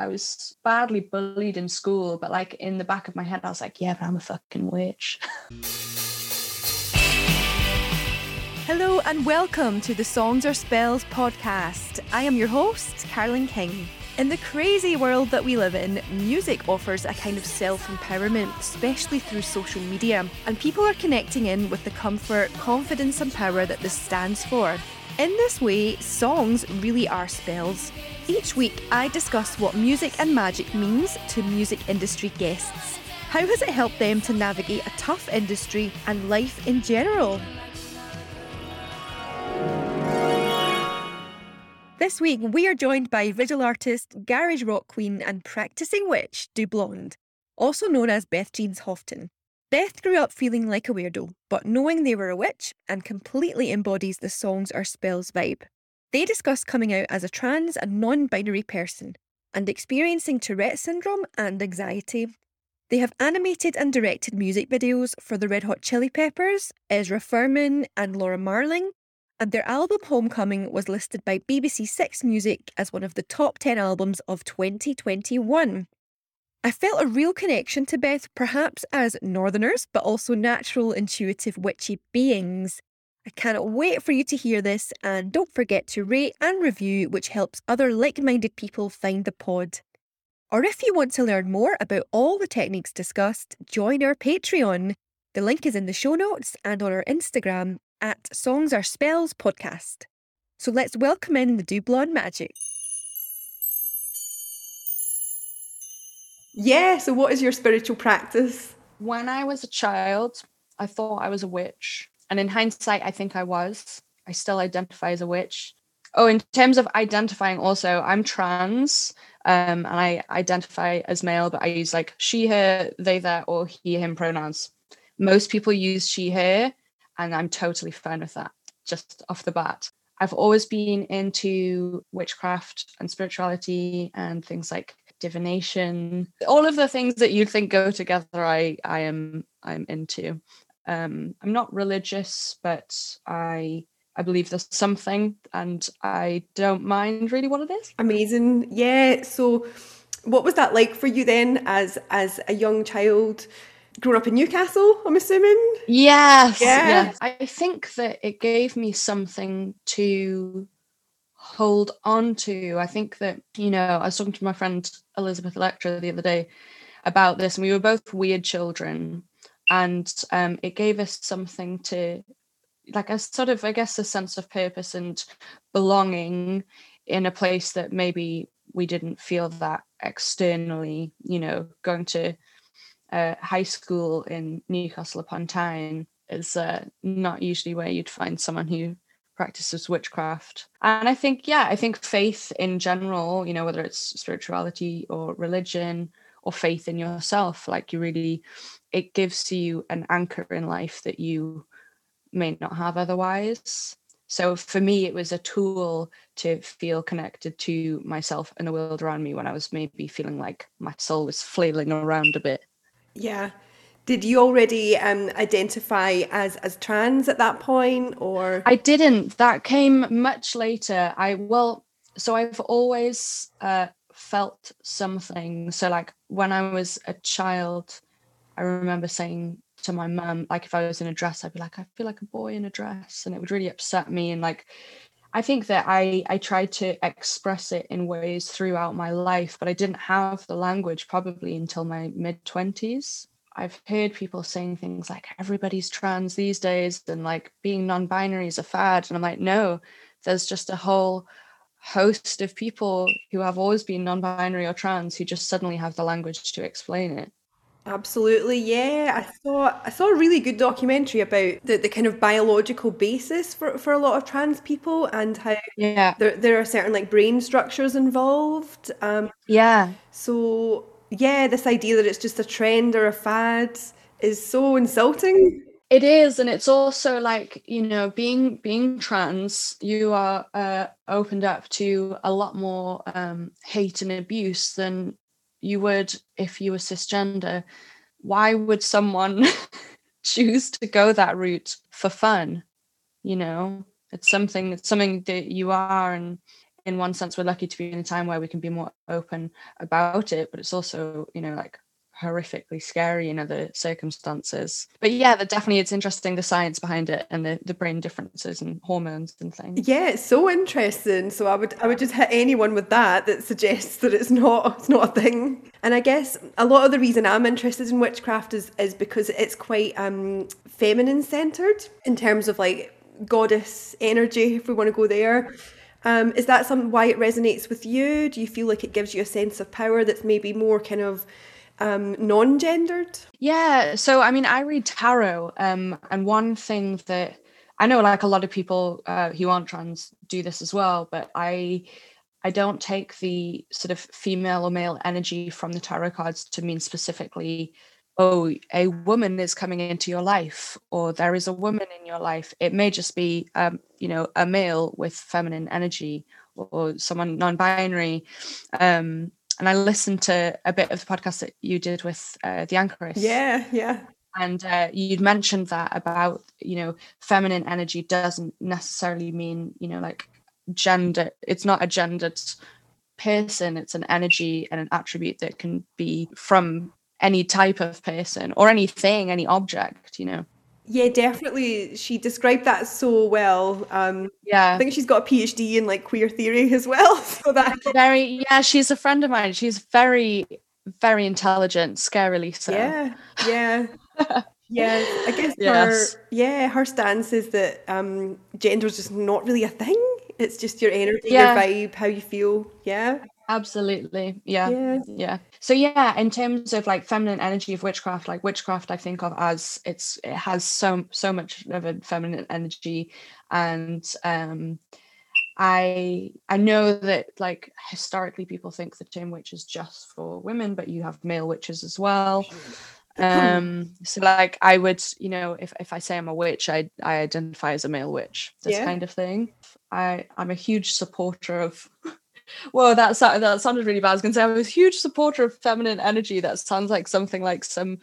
I was badly bullied in school, but like in the back of my head, I was like, yeah, but I'm a fucking witch. Hello and welcome to the Songs or Spells podcast. I am your host, Carolyn King. In the crazy world that we live in, music offers a kind of self empowerment, especially through social media, and people are connecting in with the comfort, confidence, and power that this stands for. In this way, songs really are spells. Each week, I discuss what music and magic means to music industry guests. How has it helped them to navigate a tough industry and life in general? This week, we are joined by visual artist, garage rock queen, and practicing witch, Du Blonde, also known as Beth Jeans Houghton. Beth grew up feeling like a weirdo, but knowing they were a witch and completely embodies the songs or spells vibe. They discuss coming out as a trans and non binary person and experiencing Tourette syndrome and anxiety. They have animated and directed music videos for the Red Hot Chili Peppers, Ezra Furman, and Laura Marling, and their album Homecoming was listed by BBC Six Music as one of the top 10 albums of 2021. I felt a real connection to Beth, perhaps as Northerners, but also natural, intuitive, witchy beings. I cannot wait for you to hear this, and don't forget to rate and review, which helps other like minded people find the pod. Or if you want to learn more about all the techniques discussed, join our Patreon. The link is in the show notes and on our Instagram at Songs or Spells podcast. So let's welcome in the Du Blonde Magic. Yeah, so what is your spiritual practice? When I was a child, I thought I was a witch. And in hindsight, I think I was. I still identify as a witch. Oh, in terms of identifying, also, I'm trans um, and I identify as male, but I use like she, her, they, their, or he, him pronouns. Most people use she, her, and I'm totally fine with that just off the bat. I've always been into witchcraft and spirituality and things like divination. All of the things that you think go together, I I am I'm into. Um, I'm not religious, but I I believe there's something, and I don't mind really what it is. Amazing, yeah. So, what was that like for you then, as as a young child? grown up in Newcastle, I'm assuming. Yes. Yeah. Yes. I think that it gave me something to hold on to. I think that, you know, I was talking to my friend Elizabeth Electra the other day about this, and we were both weird children. And um, it gave us something to, like, a sort of, I guess, a sense of purpose and belonging in a place that maybe we didn't feel that externally, you know, going to uh, high school in Newcastle upon Tyne is uh, not usually where you'd find someone who practices witchcraft. And I think, yeah, I think faith in general, you know, whether it's spirituality or religion or faith in yourself, like you really, it gives to you an anchor in life that you may not have otherwise. So for me, it was a tool to feel connected to myself and the world around me when I was maybe feeling like my soul was flailing around a bit. Yeah. Did you already um, identify as as trans at that point, or I didn't. That came much later. I well, so I've always uh, felt something. So like when I was a child, I remember saying to my mum, like if I was in a dress, I'd be like, I feel like a boy in a dress, and it would really upset me. And like, I think that I I tried to express it in ways throughout my life, but I didn't have the language probably until my mid twenties. I've heard people saying things like everybody's trans these days and like being non-binary is a fad. And I'm like, no, there's just a whole host of people who have always been non-binary or trans who just suddenly have the language to explain it. Absolutely, yeah. I saw I saw a really good documentary about the, the kind of biological basis for, for a lot of trans people and how yeah there there are certain like brain structures involved. Um, yeah. So yeah, this idea that it's just a trend or a fad is so insulting. It is, and it's also like you know, being being trans, you are uh, opened up to a lot more um, hate and abuse than you would if you were cisgender. Why would someone choose to go that route for fun? You know, it's something it's something that you are and in one sense we're lucky to be in a time where we can be more open about it but it's also you know like horrifically scary in other circumstances. But yeah, that definitely it's interesting the science behind it and the, the brain differences and hormones and things. Yeah, it's so interesting. So I would I would just hit anyone with that that suggests that it's not it's not a thing. And I guess a lot of the reason I'm interested in witchcraft is is because it's quite um feminine centered in terms of like goddess energy, if we want to go there. Um, is that some why it resonates with you? Do you feel like it gives you a sense of power that's maybe more kind of um, non-gendered? Yeah. So I mean, I read tarot, um, and one thing that I know, like a lot of people uh, who aren't trans do this as well, but I I don't take the sort of female or male energy from the tarot cards to mean specifically, oh, a woman is coming into your life, or there is a woman in your life. It may just be, um, you know, a male with feminine energy, or someone non-binary. Um, and I listened to a bit of the podcast that you did with uh, the anchoress. Yeah, yeah. And uh, you'd mentioned that about you know feminine energy doesn't necessarily mean you know like gender. It's not a gendered person. It's an energy and an attribute that can be from any type of person or anything, any object. You know. Yeah, definitely. She described that so well. Um, yeah, I think she's got a PhD in like queer theory as well. So that very yeah, she's a friend of mine. She's very very intelligent, scarily so. Yeah, yeah, yeah. I guess yes. her yeah her stance is that um, gender is just not really a thing. It's just your energy, yeah. your vibe, how you feel. Yeah. Absolutely. Yeah. yeah. Yeah. So yeah, in terms of like feminine energy of witchcraft, like witchcraft I think of as it's it has so so much of a feminine energy and um I I know that like historically people think the term witch is just for women, but you have male witches as well. Um so like I would, you know, if, if I say I'm a witch, I I identify as a male witch, this yeah. kind of thing. I I'm a huge supporter of Whoa, that that sounded really bad. I was going to say I'm a huge supporter of feminine energy. That sounds like something like some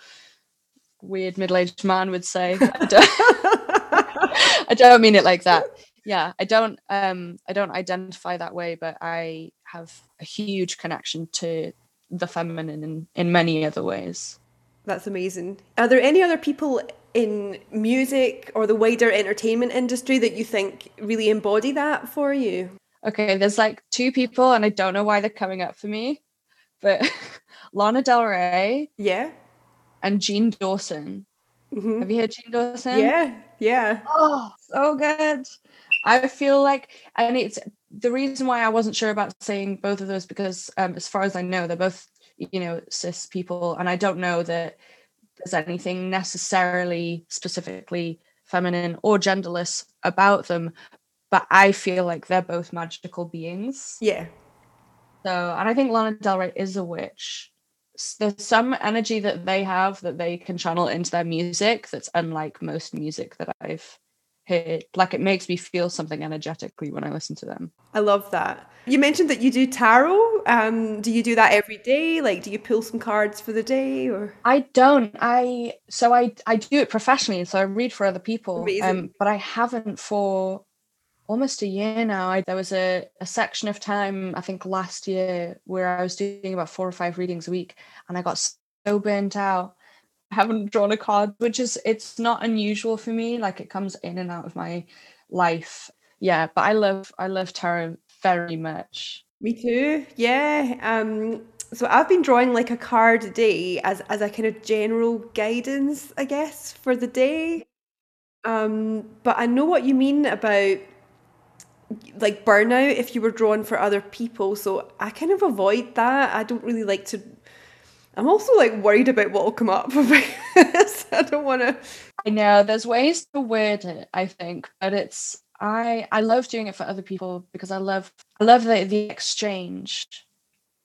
weird middle-aged man would say. I don't, I don't mean it like that. Yeah, I don't. Um, I don't identify that way, but I have a huge connection to the feminine in in many other ways. That's amazing. Are there any other people in music or the wider entertainment industry that you think really embody that for you? Okay, there's like two people, and I don't know why they're coming up for me, but Lana Del Rey, yeah, and Jean Dawson. Mm-hmm. Have you heard Jean Dawson? Yeah, yeah. Oh, so good. I feel like, and it's the reason why I wasn't sure about saying both of those because, um, as far as I know, they're both, you know, cis people, and I don't know that there's anything necessarily specifically feminine or genderless about them but I feel like they're both magical beings. Yeah. So, and I think Lana Del Rey is a witch. There's some energy that they have that they can channel into their music that's unlike most music that I've heard. Like it makes me feel something energetically when I listen to them. I love that. You mentioned that you do tarot. Um, do you do that every day? Like, do you pull some cards for the day, or? I don't. I so I I do it professionally, so I read for other people. Um, but I haven't for almost a year now. I, there was a, a section of time, I think last year, where I was doing about four or five readings a week and I got so burnt out. I haven't drawn a card, which is, it's not unusual for me. Like it comes in and out of my life. Yeah, but I love, I love tarot very much. Me too. Yeah. Um, so I've been drawing like a card a day as, as a kind of general guidance, I guess, for the day. Um, but I know what you mean about like burnout if you were drawn for other people. So I kind of avoid that. I don't really like to. I'm also like worried about what will come up I don't want to. I know there's ways to word it. I think, but it's I I love doing it for other people because I love I love the the exchange,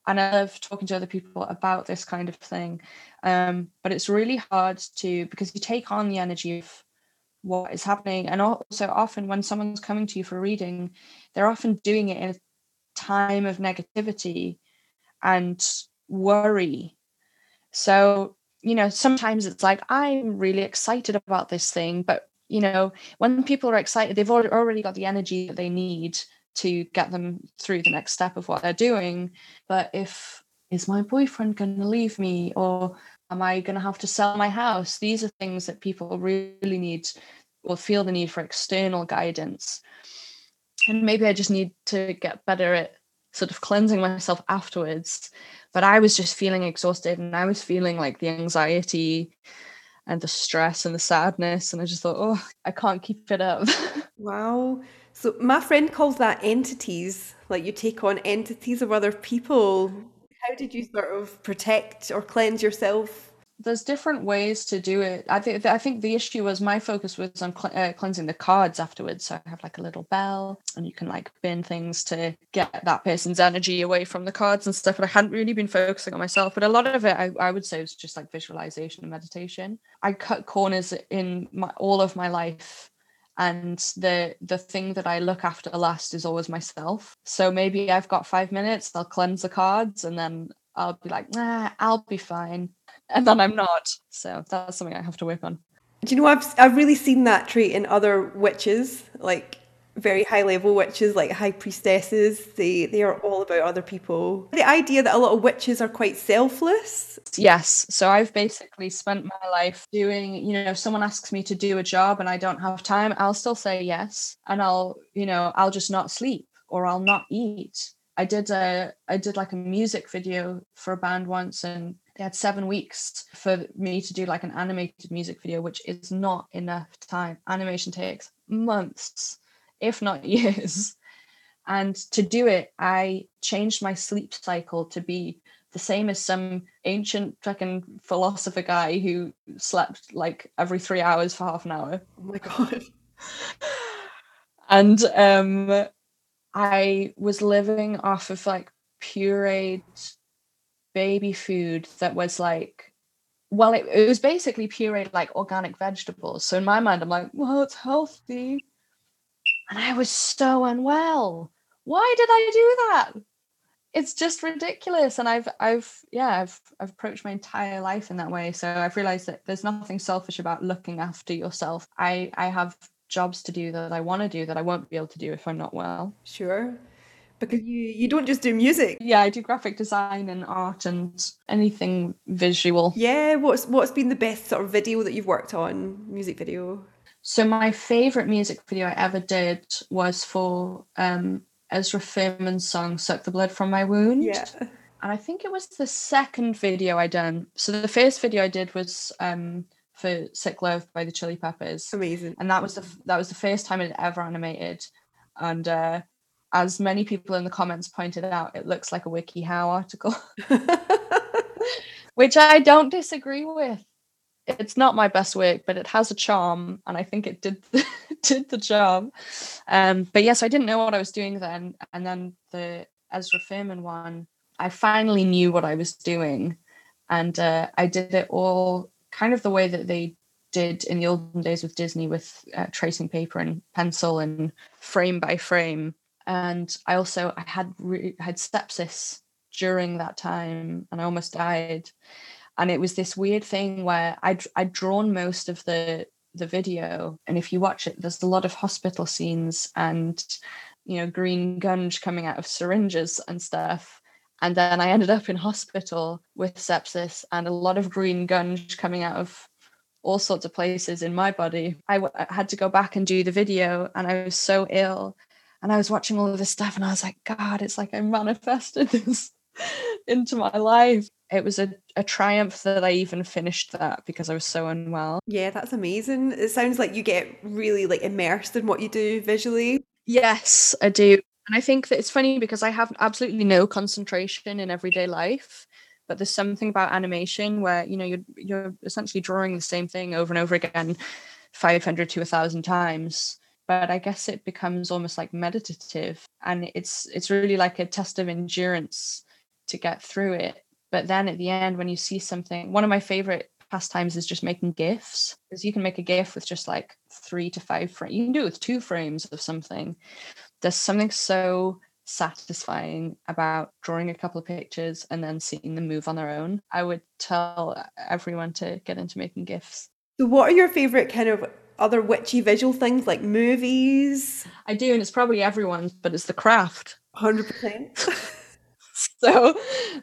and I love talking to other people about this kind of thing. Um, but it's really hard to because you take on the energy of what is happening. And also, often when someone's coming to you for reading, they're often doing it in a time of negativity and worry. So, you know, sometimes it's like, I'm really excited about this thing. But, you know, when people are excited, they've already got the energy that they need to get them through the next step of what they're doing. But if is my boyfriend going to leave me or am I going to have to sell my house? These are things that people really need or feel the need for external guidance. And maybe I just need to get better at sort of cleansing myself afterwards. But I was just feeling exhausted and I was feeling like the anxiety and the stress and the sadness. And I just thought, oh, I can't keep it up. wow. So my friend calls that entities, like you take on entities of other people. How did you sort of protect or cleanse yourself there's different ways to do it. I think I think the issue was my focus was on cl- uh, cleansing the cards afterwards. So I have like a little bell, and you can like bin things to get that person's energy away from the cards and stuff. But I hadn't really been focusing on myself. But a lot of it, I, I would say, was just like visualization and meditation. I cut corners in my, all of my life and the the thing that I look after last is always myself. So maybe I've got five minutes, I'll cleanse the cards, and then I'll be like, nah, I'll be fine and then I'm not. So that's something I have to work on. Do you know I've I've really seen that trait in other witches, like very high level witches, like high priestesses. They they are all about other people. The idea that a lot of witches are quite selfless. Yes. So I've basically spent my life doing, you know, if someone asks me to do a job and I don't have time, I'll still say yes. And I'll, you know, I'll just not sleep or I'll not eat. I did a I did like a music video for a band once and they had seven weeks for me to do like an animated music video, which is not enough time. Animation takes months, if not years. And to do it, I changed my sleep cycle to be the same as some ancient fucking philosopher guy who slept like every three hours for half an hour. Oh my god. and um I was living off of like pureed baby food that was like well it, it was basically pureed like organic vegetables so in my mind i'm like well it's healthy and i was so unwell. Why did i do that? It's just ridiculous. And i've i've yeah i've i've approached my entire life in that way. So i've realized that there's nothing selfish about looking after yourself. I i have jobs to do that i want to do that i won't be able to do if i'm not well. Sure. Because you you don't just do music. Yeah i do graphic design and art and anything visual. Yeah what's what's been the best sort of video that you've worked on? Music video so my favorite music video i ever did was for um ezra furman's song suck the blood from my wound. Yeah. And i think it was the second video i done. So the first video i did was um for sick love by the chili peppers. Amazing. And that was the that was the first time it ever animated. And uh as many people in the comments pointed out, it looks like a WikiHow article, which I don't disagree with. It's not my best work, but it has a charm, and I think it did did the job. Um, but yes, I didn't know what I was doing then, and then the Ezra Furman one, I finally knew what I was doing, and uh, I did it all kind of the way that they did in the olden days with Disney, with uh, tracing paper and pencil and frame by frame and I also I had re- had sepsis during that time, and I almost died. And it was this weird thing where I'd I'd drawn most of the the video, and if you watch it, there's a lot of hospital scenes and you know green gunge coming out of syringes and stuff. And then I ended up in hospital with sepsis and a lot of green gunge coming out of all sorts of places in my body. I, w- I had to go back and do the video, and I was so ill and I was watching all of this stuff and I was like, God, it's like I manifested this into my life. It was a, a triumph that I even finished that because I was so unwell. Yeah, that's amazing. It sounds like you get really like immersed in what you do visually. Yes, I do. And I think that it's funny because I have absolutely no concentration in everyday life. But there's something about animation where, you know, you're you're essentially drawing the same thing over and over again, 500 to a thousand times but I guess it becomes almost like meditative and it's it's really like a test of endurance to get through it. But then at the end when you see something, one of my favorite pastimes is just making gifs because you can make a gif with just like three to five frames. You can do it with two frames of something. There's something so satisfying about drawing a couple of pictures and then seeing them move on their own. I would tell everyone to get into making gifs. So what are your favorite kind of other witchy visual things like movies? I do, and it's probably everyone's, but it's the craft. 100%. so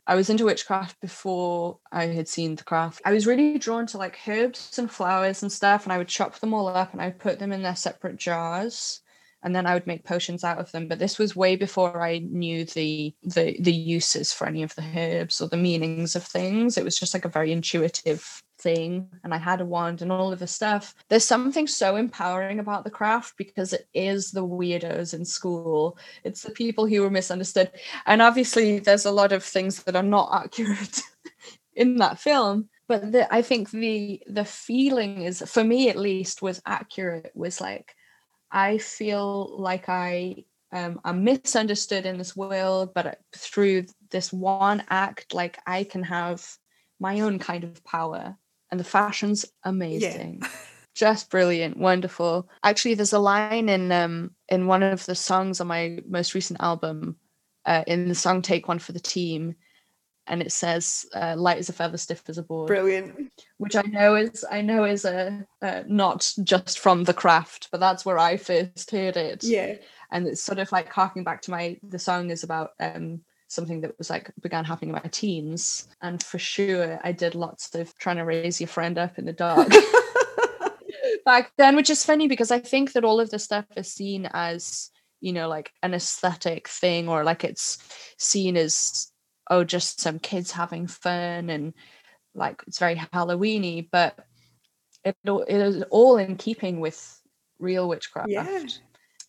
I was into witchcraft before I had seen the craft. I was really drawn to like herbs and flowers and stuff, and I would chop them all up and I would put them in their separate jars and then I would make potions out of them. But this was way before I knew the the the uses for any of the herbs or the meanings of things. It was just like a very intuitive thing and I had a wand and all of the stuff. There's something so empowering about the craft because it is the weirdos in school. It's the people who were misunderstood. And obviously there's a lot of things that are not accurate in that film. But the, I think the the feeling is for me at least was accurate was like I feel like I um, I'm misunderstood in this world, but through this one act, like I can have my own kind of power. And the fashion's amazing. Yeah. Just brilliant, wonderful. Actually, there's a line in um in one of the songs on my most recent album, uh, in the song "Take One for the Team," and it says uh, light as a feather stiff as a board brilliant which i know is i know is a, uh, not just from the craft but that's where i first heard it yeah and it's sort of like harking back to my the song is about um something that was like began happening in my teens. And for sure i did lots of trying to raise your friend up in the dark. Back then which is funny because i think that all of this stuff is seen as you know like an aesthetic thing or like it's seen as oh just some kids having fun and like it's very halloweeny but it, it is all in keeping with real witchcraft. Yeah.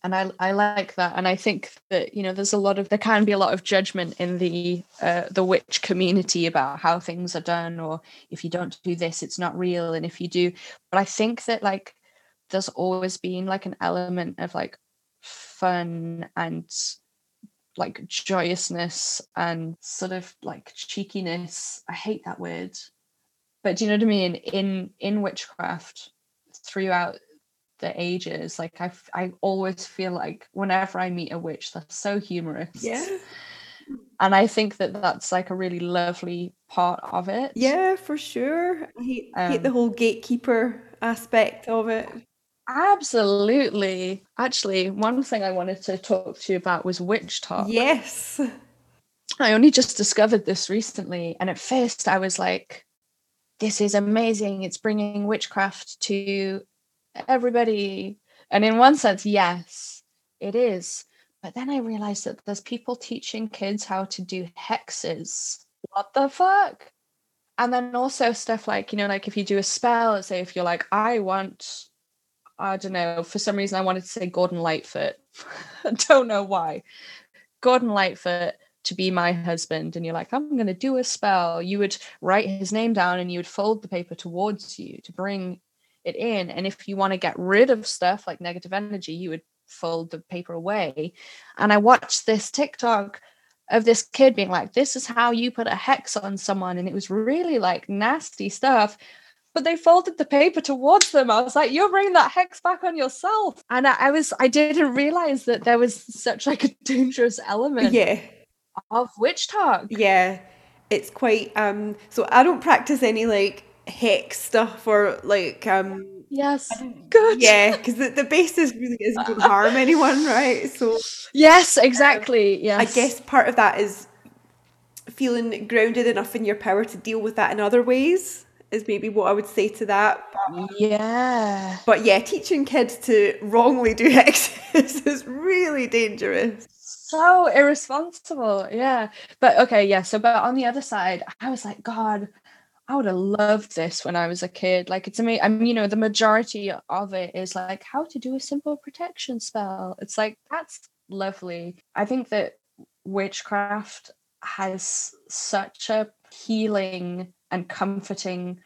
And I, I like that and i think that you know there's a lot of there can be a lot of judgment in the uh, the witch community about how things are done or if you don't do this it's not real and if you do but i think that like there's always been like an element of like fun and like joyousness and sort of like cheekiness. I hate that word. But do you know what I mean? In in witchcraft throughout the ages, like I I always feel like whenever I meet a witch, they're so humorous. Yeah. And I think that that's like a really lovely part of it. Yeah, for sure. I hate, um, hate the um, whole gatekeeper aspect of it. Absolutely. Actually, one thing I wanted to talk to you about was WitchTok. Yes. I only just discovered this recently. And at first, I was like, this is amazing. It's bringing witchcraft to everybody. And in one sense, yes, it is. But then I realized that there's people teaching kids how to do hexes. What the fuck? And then also stuff like, you know, like if you do a spell, say if you're like, I want I don't know. For some reason, I wanted to say Gordon Lightfoot. Don't know why. Gordon Lightfoot to be my husband, and you're like, I'm going to do a spell. You would write his name down and you would fold the paper towards you to bring it in. And if you want to get rid of stuff like negative energy, you would fold the paper away. And I watched this TikTok of this kid being like, This is how you put a hex on someone. And it was really like nasty stuff but they folded the paper towards them. I was like, you're bringing that hex back on yourself. And I, I, was, I didn't realize that there was such like a dangerous element yeah. of WitchTok. Yeah. It's quite, um, so I don't practice any like hex stuff or like, um, Yes. Good. Yeah, because the, the basis really isn't harm anyone, right? So Yes, exactly. Um, yes. I guess part of that is feeling grounded enough in your power to deal with that in other ways is maybe what I would say to that. Yeah. But yeah, teaching kids to wrongly do hexes is really dangerous. So irresponsible. Yeah. But okay, yeah. So, but on the other side, I was like, God, I would have loved this when I was a kid. Like, it's amazing. I mean, you know, the majority of it is like how to do a simple protection spell. It's like, that's lovely. I think that witchcraft has such a healing and comforting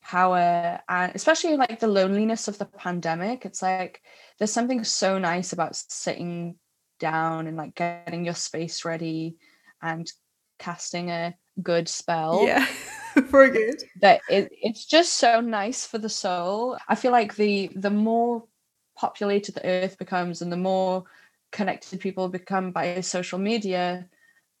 power and especially like the loneliness of the pandemic it's like there's something so nice about sitting down and like getting your space ready and casting a good spell yeah for good that it, it's just so nice for the soul i feel like the the more populated the earth becomes and the more connected people become by social media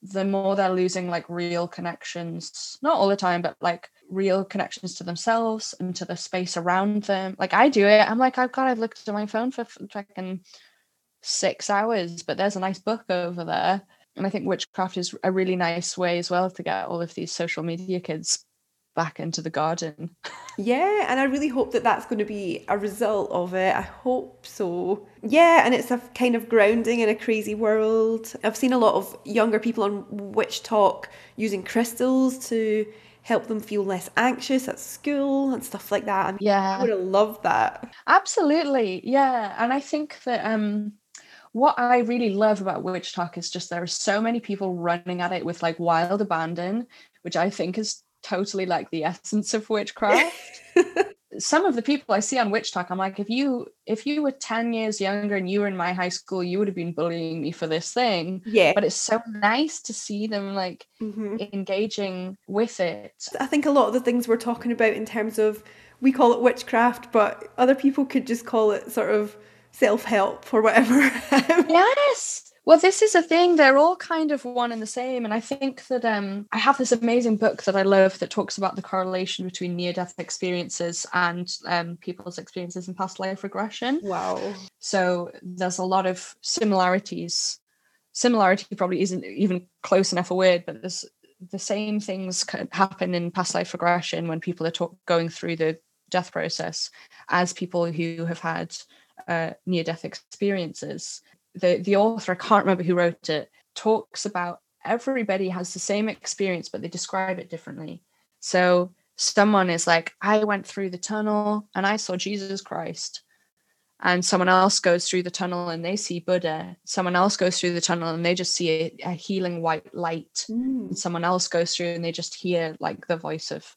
the more they're losing like real connections, not all the time, but like real connections to themselves and to the space around them. Like I do it. I'm like, oh, I've got, I've looked at my phone for fucking six hours, but there's a nice book over there. And I think witchcraft is a really nice way as well to get all of these social media kids back into the garden. Yeah, and I really hope that that's going to be a result of it. I hope so. Yeah, and it's a kind of grounding in a crazy world. I've seen a lot of younger people on WitchTok using crystals to help them feel less anxious at school and stuff like that. I mean, yeah. I would have loved that. Absolutely. Yeah. And I think that um what I really love about WitchTok is just there are so many people running at it with like wild abandon, which I think is totally like the essence of witchcraft. Some of the people I see on WitchTok, I'm like, if you if you were 10 years younger and you were in my high school, you would have been bullying me for this thing. Yeah. But it's so nice to see them like mm-hmm. engaging with it. I think a lot of the things we're talking about in terms of we call it witchcraft, but other people could just call it sort of self-help or whatever. yes well, this is a thing. They're all kind of one and the same. And I think that um, I have this amazing book that I love that talks about the correlation between near death experiences and um, people's experiences in past life regression. Wow. So there's a lot of similarities. Similarity probably isn't even close enough a word, but there's the same things happen in past life regression when people are talk- going through the death process as people who have had uh, near death experiences the the author, I can't remember who wrote it, talks about everybody has the same experience, but they describe it differently. So someone is like, I went through the tunnel and I saw Jesus Christ. And someone else goes through the tunnel and they see Buddha. Someone else goes through the tunnel and they just see a, a healing white light. Mm. Someone else goes through and they just hear like the voice of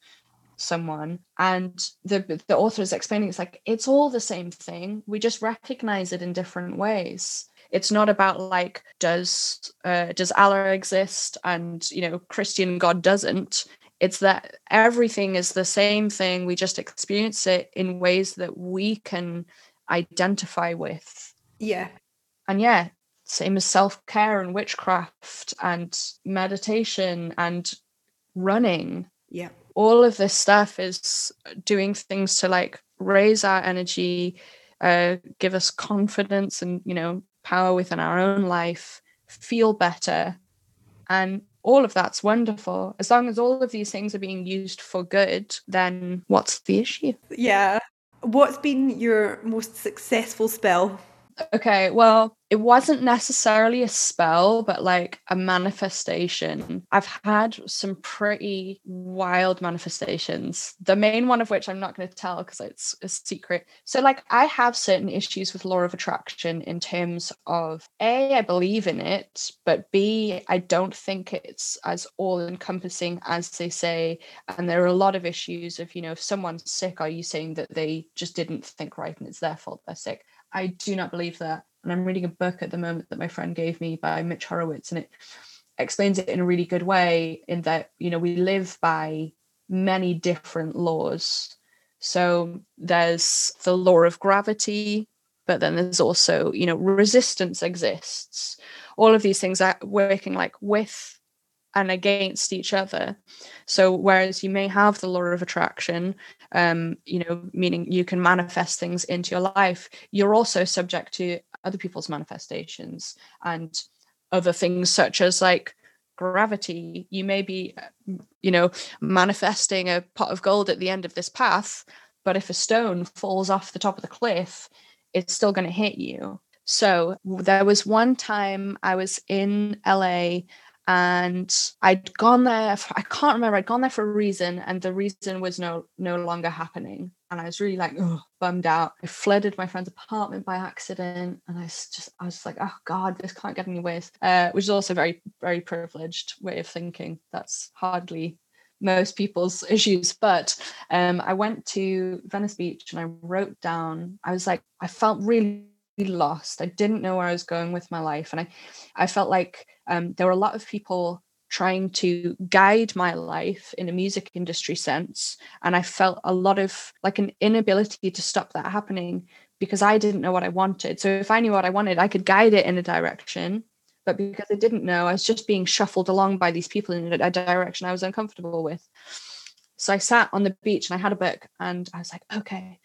someone and the the author is explaining it's like it's all the same thing we just recognize it in different ways. It's not about like does uh, does allah exist and you know christian god doesn't. It's that everything is the same thing we just experience it in ways that we can identify with. Yeah. And yeah same as self-care and witchcraft and meditation and running. Yeah all of this stuff is doing things to like raise our energy uh, give us confidence and you know power within our own life, feel better. And all of that's wonderful. As long as all of these things are being used for good, then what's the issue? Yeah. What's been your most successful spell? Okay, well, it wasn't necessarily a spell, but like a manifestation. I've had some pretty wild manifestations. The main one of which I'm not going to tell because it's a secret. So, like, I have certain issues with law of attraction in terms of A, I believe in it, but B, I don't think it's as all encompassing as they say. And there are a lot of issues of, you know, if someone's sick, are you saying that they just didn't think right and it's their fault they're sick? I do not believe that. And I'm reading a book at the moment that my friend gave me by Mitch Horowitz, and it explains it in a really good way in that, you know, we live by many different laws. So there's the law of gravity, but then there's also, you know, resistance exists. All of these things are working like with and against each other. So whereas you may have the law of attraction, um, you know, meaning you can manifest things into your life, you're also subject to other people's manifestations and other things such as like gravity. You may be, you know, manifesting a pot of gold at the end of this path, but if a stone falls off the top of the cliff, it's still going to hit you. So there was one time I was in LA and I'd gone there. For, I can't remember. I'd gone there for a reason, and the reason was no no longer happening. And I was really like, bummed out. I flooded my friend's apartment by accident, and I was just, I was like, oh god, this can't get any worse. Uh, which is also very very privileged way of thinking. That's hardly most people's issues. But um, I went to Venice Beach and I wrote down. I was like, I felt really lost. I didn't know where I was going with my life, and I, I felt like um, there were a lot of people trying to guide my life in a music industry sense and i felt a lot of like an inability to stop that happening because i didn't know what i wanted so if i knew what i wanted i could guide it in a direction But because I didn't know, I was just being shuffled along by these people in a direction I was uncomfortable with. So I sat on the beach and I had a book and I was like, okay,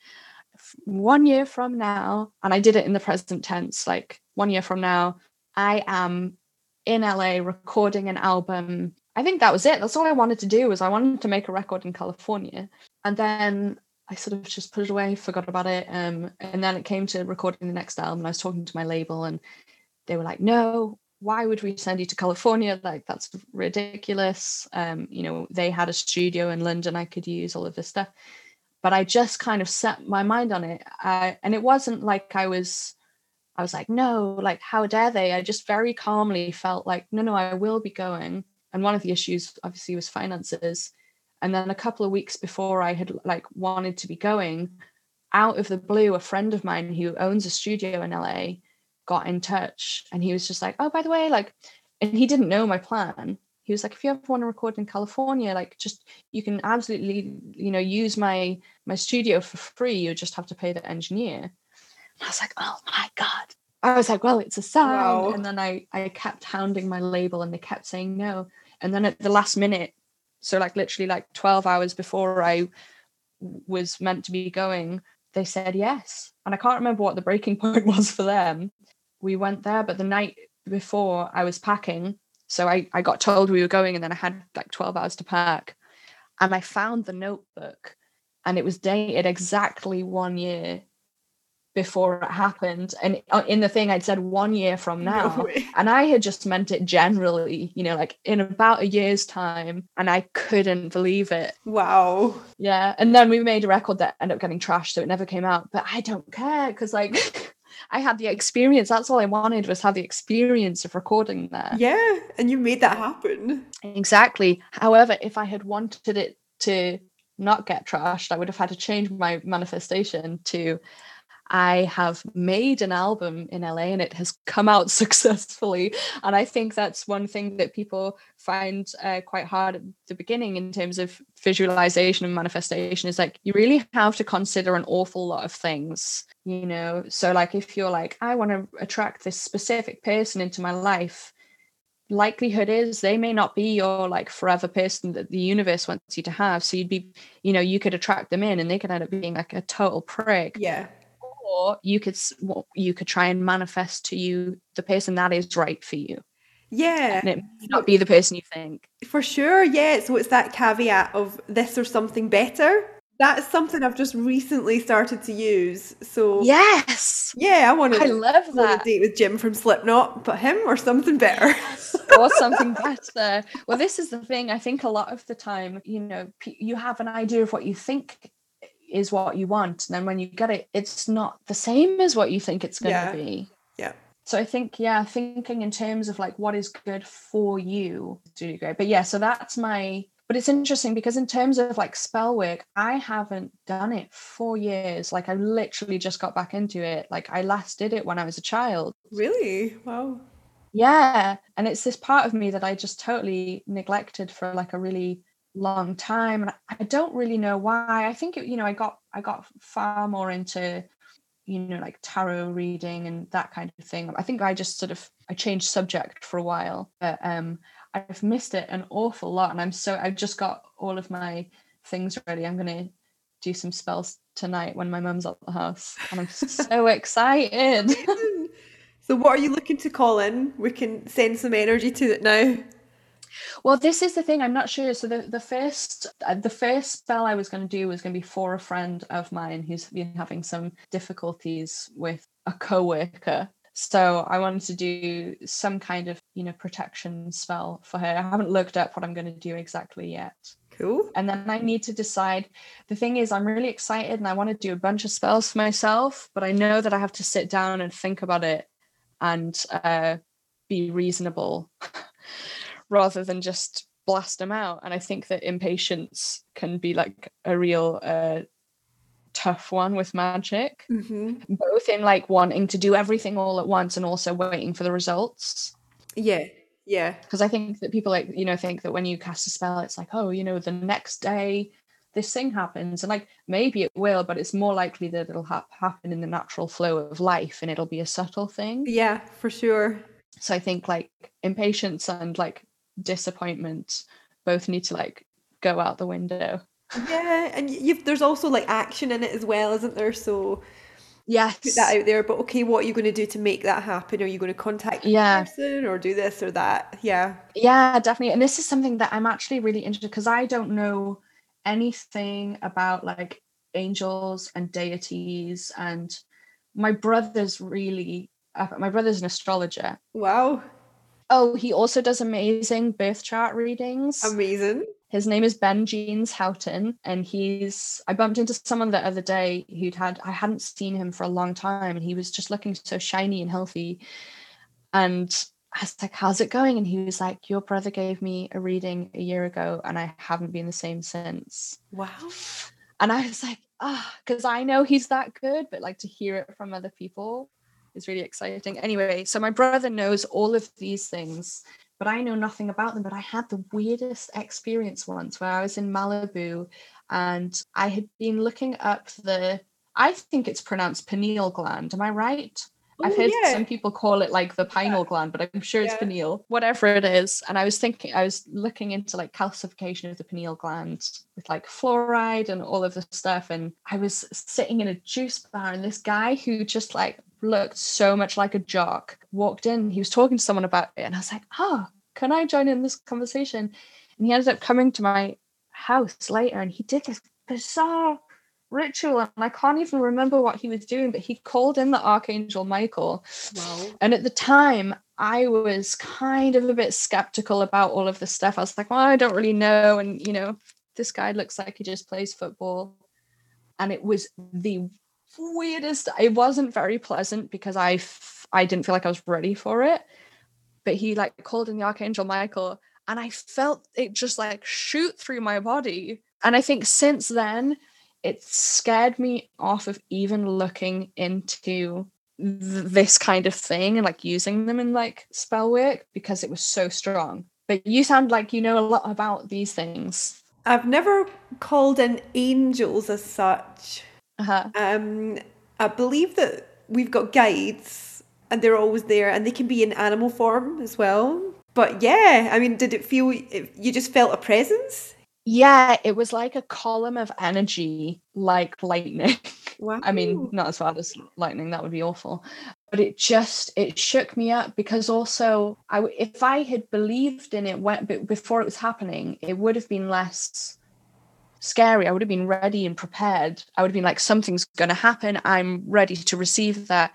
one year from now, and I did it in the present tense, like one year from now, I am in LA recording an album. I think that was it. That's all I wanted to do was I wanted to make a record in California. And then I sort of just put it away, forgot about it. Um, and then it came to recording the next album. And I was talking to my label and they were like, no, why would we send you to California? Like, that's ridiculous. Um, you know, they had a studio in London I could use, all of this stuff. But I just kind of set my mind on it. I, and it wasn't like I was, I was like, no, like, how dare they? I just very calmly felt like, no, no, I will be going. And one of the issues, obviously, was finances and then a couple of weeks before i had like wanted to be going out of the blue a friend of mine who owns a studio in la got in touch and he was just like oh by the way like and he didn't know my plan he was like if you ever want to record in california like just you can absolutely you know use my my studio for free you just have to pay the engineer. And i was like oh my god. I was like well it's a sign wow. and then i i kept hounding my label and they kept saying no. And then at the last minute so like literally like 12 hours before i was meant to be going they said yes. And i can't remember what the breaking point was for them. We went there but the night before i was packing so i, I got told we were going and then i had like 12 hours to pack. And i found the notebook and it was dated exactly one year before it happened. And uh, in the thing i'd said one year from now. no and i had just meant it generally you know like in about a year's time and i couldn't believe it. Wow. Yeah and then we made a record that ended up getting trashed so it never came out. But i don't care because like I had the experience. That's all I wanted was have the experience of recording there. Yeah, and you made that happen. Exactly. However, if I had wanted it to not get trashed, I would have had to change my manifestation to I have made an album in LA and it has come out successfully. And I think that's one thing that people find uh, quite hard at the beginning in terms of visualization and manifestation is like you really have to consider an awful lot of things, you know. So, like, if you're like, I want to attract this specific person into my life, likelihood is they may not be your like forever person that the universe wants you to have so you'd be you know you could attract them in and they could end up being like a total prick yeah or you could you could try and manifest to you the person that is right for you yeah and it may not be the person you think for sure yeah so it's that caveat of this or something better that's something I've just recently started to use. So yes, yeah, I want to. I love that. date with Jim from Slipknot, but him or something better, or something better. Well, this is the thing. I think a lot of the time, you know, you have an idea of what you think is what you want. And then when you get it it's not the same as what you think it's going yeah. to be. Yeah. So i think yeah thinking in terms of like what is good for you to do great. But yeah so that's my but it's interesting because in terms of like spell work i haven't done it for years. Like i literally just got back into it. Like i last did it when i was a child. Really? Wow. Yeah. And it's this part of me that i just totally neglected for like a really long time and I don't really know why. I think it, you know I got I got far more into you know like tarot reading and that kind of thing. I think I just sort of I changed subject for a while, but um I've missed it an awful lot and I'm so I've just got all of my things ready. I'm going to do some spells tonight when my mum's at the house and I'm so excited. so what are you looking to call in? We can send some energy to it now. Well, this is the thing. I'm not sure. So the the first uh, the first spell I was going to do was going to be for a friend of mine who's been having some difficulties with a coworker. So I wanted to do some kind of you know protection spell for her. I haven't looked up what I'm going to do exactly yet. Cool. And then I need to decide. The thing is, I'm really excited and I want to do a bunch of spells for myself, but I know that I have to sit down and think about it and uh, be reasonable rather than just blast them out. And I think that impatience can be like a real uh, tough one with magic, mm-hmm. both in like wanting to do everything all at once and also waiting for the results. Yeah. Yeah. Because I think that people like, you know, think that when you cast a spell, it's like, oh, you know, the next day this thing happens. And like maybe it will, but it's more likely that it'll ha- happen in the natural flow of life and it'll be a subtle thing. Yeah, for sure so i think like impatience and like disappointment both need to like go out the window. Yeah and you've there's also like action in it as well isn't there? So yes put that out there but okay what are you going to do to make that happen? Are you going to contact yeah. person or do this or that? Yeah. Yeah definitely and this is something that i'm actually really interested because i don't know anything about like angels and deities and my brother's really uh, my brother's an astrologer. Wow oh he also does amazing birth chart readings amazing his name is Ben Jeans Houghton, and he's. I bumped into someone the other day who'd had. I hadn't seen him for a long time, and he was just looking so shiny and healthy. And I was like, "How's it going?" And he was like, "Your brother gave me a reading a year ago, and I haven't been the same since." Wow. And I was like, "Ah," oh, because I know he's that good, but like to hear it from other people is really exciting. Anyway, so my brother knows all of these things but I know nothing about them. But I had the weirdest experience once where I was in Malibu and I had been looking up the, I think it's pronounced pineal gland. Am I right? I've oh, heard yeah. some people call it like the pineal yeah. gland, but I'm sure it's yeah. pineal, whatever it is. And I was thinking, I was looking into like calcification of the pineal gland with like fluoride and all of the stuff. And I was sitting in a juice bar, and this guy who just like looked so much like a jock walked in. He was talking to someone about it, and I was like, oh, can I join in this conversation? And he ended up coming to my house later, and he did this bizarre ritual and I can't even remember what he was doing, but he called in the Archangel Michael. Wow. And at the time, I was kind of a bit skeptical about all of this stuff. I was like, well, I don't really know. And, you know, this guy looks like he just plays football. And it was the weirdest. It wasn't very pleasant because I f- I didn't feel like I was ready for it. But he like called in the Archangel Michael and I felt it just like shoot through my body. And I think since then, it scared me off of even looking into th- this kind of thing and like using them in like spell work because it was so strong. But you sound like you know a lot about these things. I've never called in angels as such. Uh-huh. Um, I believe that we've got guides and they're always there and they can be in animal form as well. But yeah, I mean, did it feel you just felt a presence? Yeah, it was like a column of energy, like lightning. Wow. I mean, not as bad as lightning, that would be awful. But it just it shook me up because also I if I had believed in it when, before it was happening, it would have been less scary. I would have been ready and prepared. I would have been like, something's going to happen. I'm ready to receive that.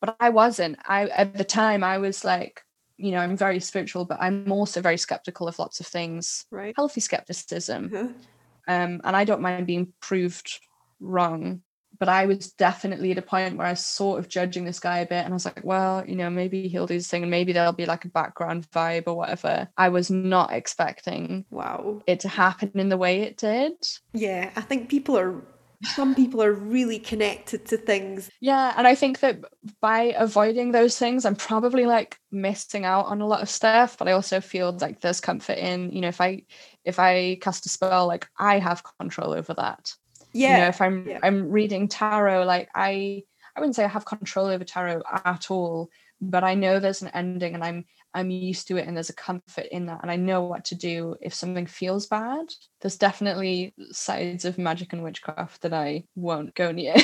But I wasn't. I at the time I was like, you know, I'm very spiritual, but I'm also very skeptical of lots of things. Right. Healthy skepticism. Mm-hmm. Um, and I don't mind being proved wrong. But I was definitely at a point where I was sort of judging this guy a bit. And I was like, well, you know, maybe he'll do this thing and maybe there'll be like a background vibe or whatever. I was not expecting wow it to happen in the way it did. Yeah, I think people are some people are really connected to things. Yeah, and I think that by avoiding those things, I'm probably like missing out on a lot of stuff. But I also feel like there's comfort in, you know, if I if I cast a spell, like I have control over that. Yeah. You know, if I'm yeah. I'm reading tarot, like I I wouldn't say I have control over tarot at all, but I know there's an ending and I'm I'm used to it and there's a comfort in that and I know what to do if something feels bad. There's definitely sides of magic and witchcraft that I won't go near.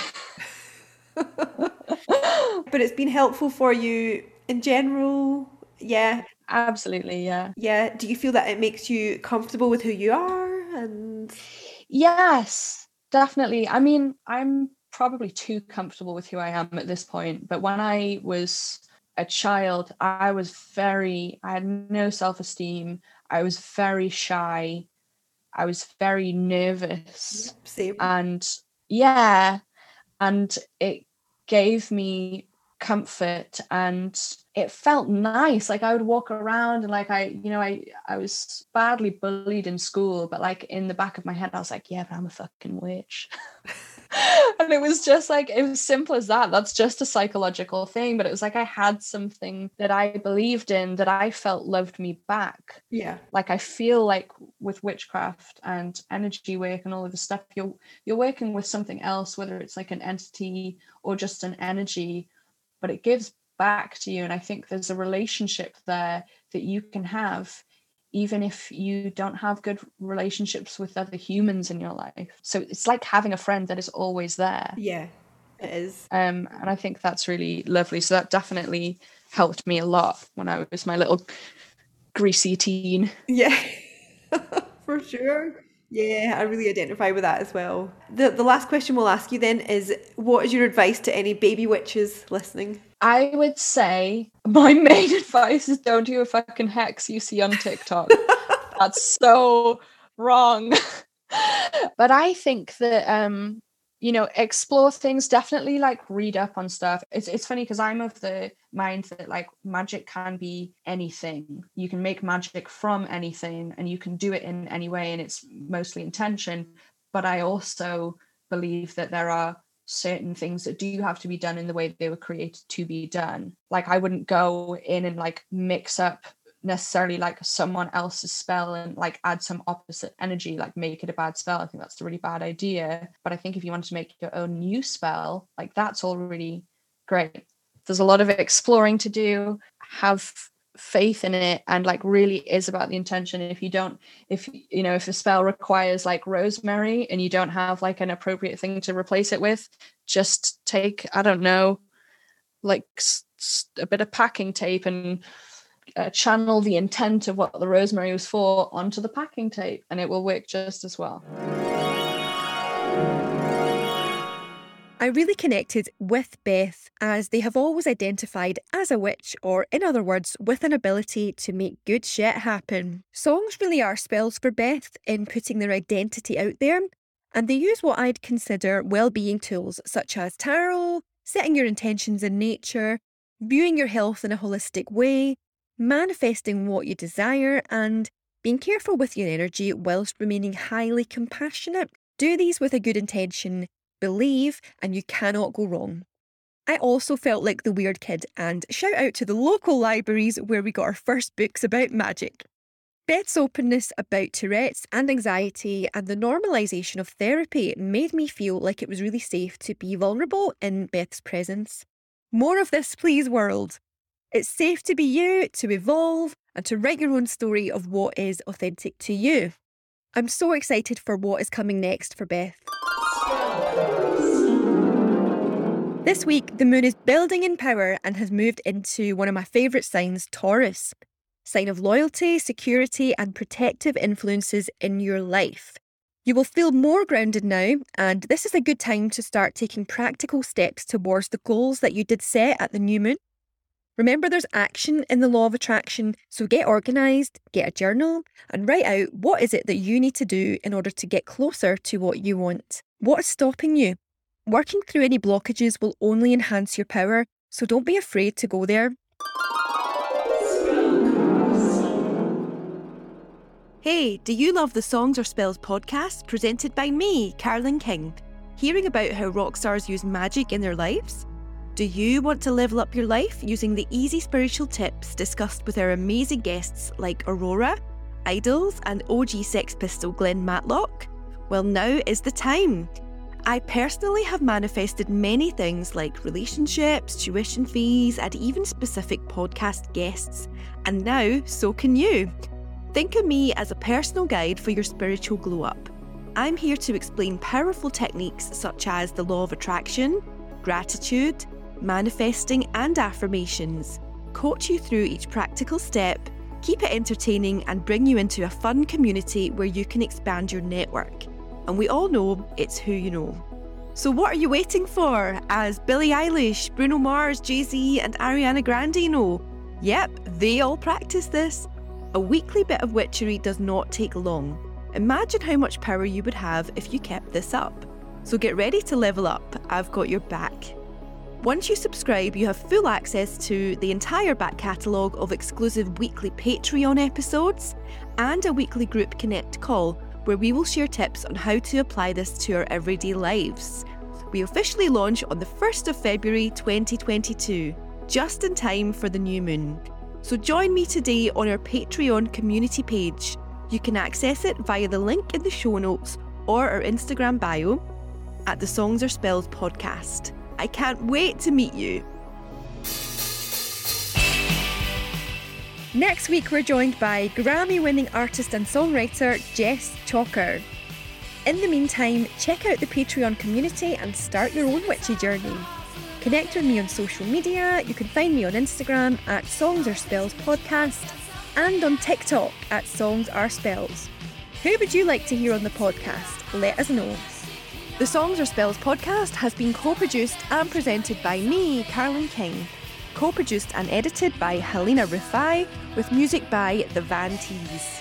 but it's been helpful for you in general. Yeah. Absolutely, yeah. Yeah. Do you feel that it makes you comfortable with who you are and Yes, definitely. I mean, I'm probably too comfortable with who I am at this point, but when I was a child, I was very, I had no self esteem. I was very shy. I was very nervous. Same. And yeah, and it gave me comfort and it felt nice like i would walk around and like i you know i i was badly bullied in school but like in the back of my head i was like yeah but i'm a fucking witch and it was just like it was simple as that. That's just a psychological thing but it was like i had something that i believed in that i felt loved me back. Yeah. Like i feel like with witchcraft and energy work and all of the stuff you're you're working with something else whether it's like an entity or just an energy but it gives back to you. And i think there's a relationship there that you can have even if you don't have good relationships with other humans in your life. So it's like having a friend that is always there. Yeah it is. Um and i think that's really lovely. So that definitely helped me a lot when i was my little greasy teen. Yeah for sure. Yeah, I really identify with that as well. The the last question we'll ask you then is what is your advice to any baby witches listening? I would say my main advice is don't do a fucking hex you see on TikTok. That's so wrong. but I think that um you know, explore things, definitely like read up on stuff. It's it's funny because I'm of the mind that like magic can be anything. You can make magic from anything and you can do it in any way and it's mostly intention. But I also believe that there are certain things that do have to be done in the way they were created to be done. Like I wouldn't go in and like mix up necessarily like someone else's spell and like add some opposite energy, like make it a bad spell. I think that's a really bad idea. But I think if you wanted to make your own new spell, like that's all really great. There's a lot of exploring to do. Have faith in it and like really is about the intention if you don't if you know if a spell requires like rosemary and you don't have like an appropriate thing to replace it with just take i don't know like a bit of packing tape and uh, channel the intent of what the rosemary was for onto the packing tape and it will work just as well. I really connected with Beth as they have always identified as a witch, or in other words, with an ability to make good shit happen. Songs really are spells for Beth in putting their identity out there, and they use what I'd consider well-being tools such as tarot, setting your intentions in nature, viewing your health in a holistic way, manifesting what you desire, and being careful with your energy whilst remaining highly compassionate. Do these with a good intention, believe, and you cannot go wrong. I also felt like the weird kid, and shout out to the local libraries where we got our first books about magic. Beth's openness about Tourette's and anxiety and the normalisation of therapy made me feel like it was really safe to be vulnerable in Beth's presence. More of this, please, world. It's safe to be you, to evolve, and to write your own story of what is authentic to you. I'm so excited for what is coming next for Beth. This week, the moon is building in power and has moved into one of my favourite signs, Taurus. Sign of loyalty, security, and protective influences in your life. You will feel more grounded now, and this is a good time to start taking practical steps towards the goals that you did set at the new moon Remember, there's action in the law of attraction, so get organised, get a journal, and write out what is it that you need to do in order to get closer to what you want. What is stopping you? Working through any blockages will only enhance your power, so don't be afraid to go there. Hey, do you love the Songs or Spells podcast presented by me, Carolyn King? Hearing about how rock stars use magic in their lives? Do you want to level up your life using the easy spiritual tips discussed with our amazing guests like Aurora, IDLES, and OG Sex Pistol Glenn Matlock? Well, now is the time. I personally have manifested many things like relationships, tuition fees, and even specific podcast guests, and now so can you. Think of me as a personal guide for your spiritual glow up. I'm here to explain powerful techniques such as the law of attraction, gratitude, manifesting, and affirmations, coach you through each practical step, keep it entertaining, and bring you into a fun community where you can expand your network. And we all know it's who you know. So, what are you waiting for? As Billie Eilish, Bruno Mars, Jay Z, and Ariana Grande know? Yep, they all practice this. A weekly bit of witchery does not take long. Imagine how much power you would have if you kept this up. So get ready to level up. I've got your back. Once you subscribe, you have full access to the entire back catalogue of exclusive weekly Patreon episodes and a weekly group connect call where we will share tips on how to apply this to our everyday lives. We officially launch on the 1st of February 2022, just in time for the new moon. So join me today on our Patreon community page. You can access it via the link in the show notes or our Instagram bio at the Songs or Spells podcast. I can't wait to meet you. Next week, we're joined by Grammy winning artist and songwriter Jess Chalker. In the meantime, check out the Patreon community and start your own witchy journey. Connect with me on social media. You can find me on Instagram at Songs Are Spells Podcast and on TikTok at Songs Are Spells. Who would you like to hear on the podcast? Let us know. The Songs Are Spells podcast has been co produced and presented by me, Carolyn King. Co produced and edited by Helena Rufai, with music by The Van Tees.